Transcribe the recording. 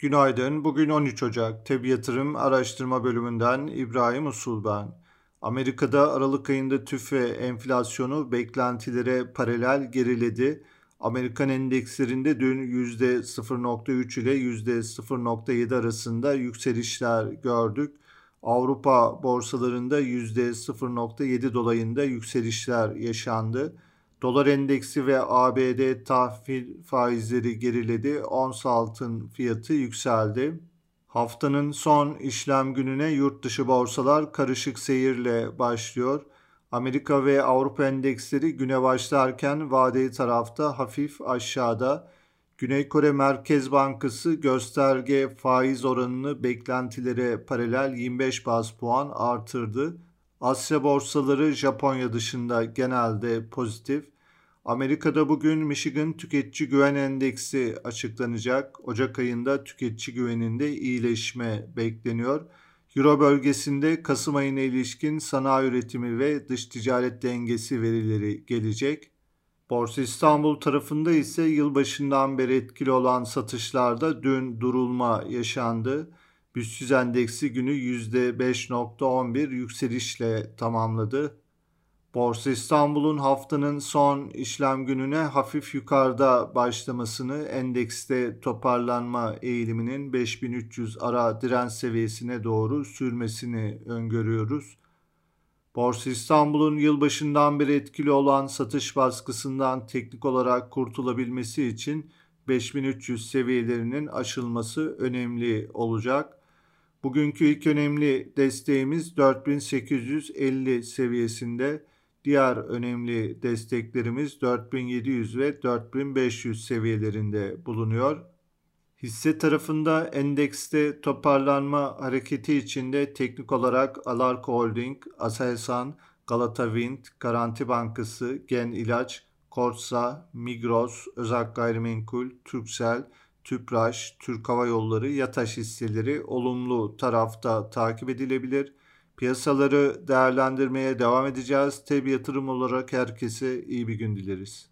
Günaydın. Bugün 13 Ocak. TEB Yatırım Araştırma Bölümünden İbrahim Usul ben. Amerika'da Aralık ayında tüfe enflasyonu beklentilere paralel geriledi. Amerikan endekslerinde dün %0.3 ile %0.7 arasında yükselişler gördük. Avrupa borsalarında %0.7 dolayında yükselişler yaşandı. Dolar endeksi ve ABD tahvil faizleri geriledi. Ons altın fiyatı yükseldi. Haftanın son işlem gününe yurt dışı borsalar karışık seyirle başlıyor. Amerika ve Avrupa endeksleri güne başlarken vadeli tarafta hafif aşağıda. Güney Kore Merkez Bankası gösterge faiz oranını beklentilere paralel 25 bas puan artırdı. Asya borsaları Japonya dışında genelde pozitif. Amerika'da bugün Michigan Tüketici Güven Endeksi açıklanacak. Ocak ayında tüketici güveninde iyileşme bekleniyor. Euro bölgesinde Kasım ayına ilişkin sanayi üretimi ve dış ticaret dengesi verileri gelecek. Borsa İstanbul tarafında ise yılbaşından beri etkili olan satışlarda dün durulma yaşandı. BIST endeksi günü %5.11 yükselişle tamamladı. Borsa İstanbul'un haftanın son işlem gününe hafif yukarıda başlamasını, endekste toparlanma eğiliminin 5300 ara direnç seviyesine doğru sürmesini öngörüyoruz. Borsa İstanbul'un yılbaşından beri etkili olan satış baskısından teknik olarak kurtulabilmesi için 5300 seviyelerinin aşılması önemli olacak. Bugünkü ilk önemli desteğimiz 4850 seviyesinde. Diğer önemli desteklerimiz 4700 ve 4500 seviyelerinde bulunuyor. Hisse tarafında endekste toparlanma hareketi içinde teknik olarak Alarko Holding, Aselsan, Galata Wind, Garanti Bankası, Gen İlaç, Korsa, Migros, Özak Gayrimenkul, Türksel, Tüpraş, Türk Hava Yolları, Yataş hisseleri olumlu tarafta takip edilebilir. Piyasaları değerlendirmeye devam edeceğiz. Tabi yatırım olarak herkese iyi bir gün dileriz.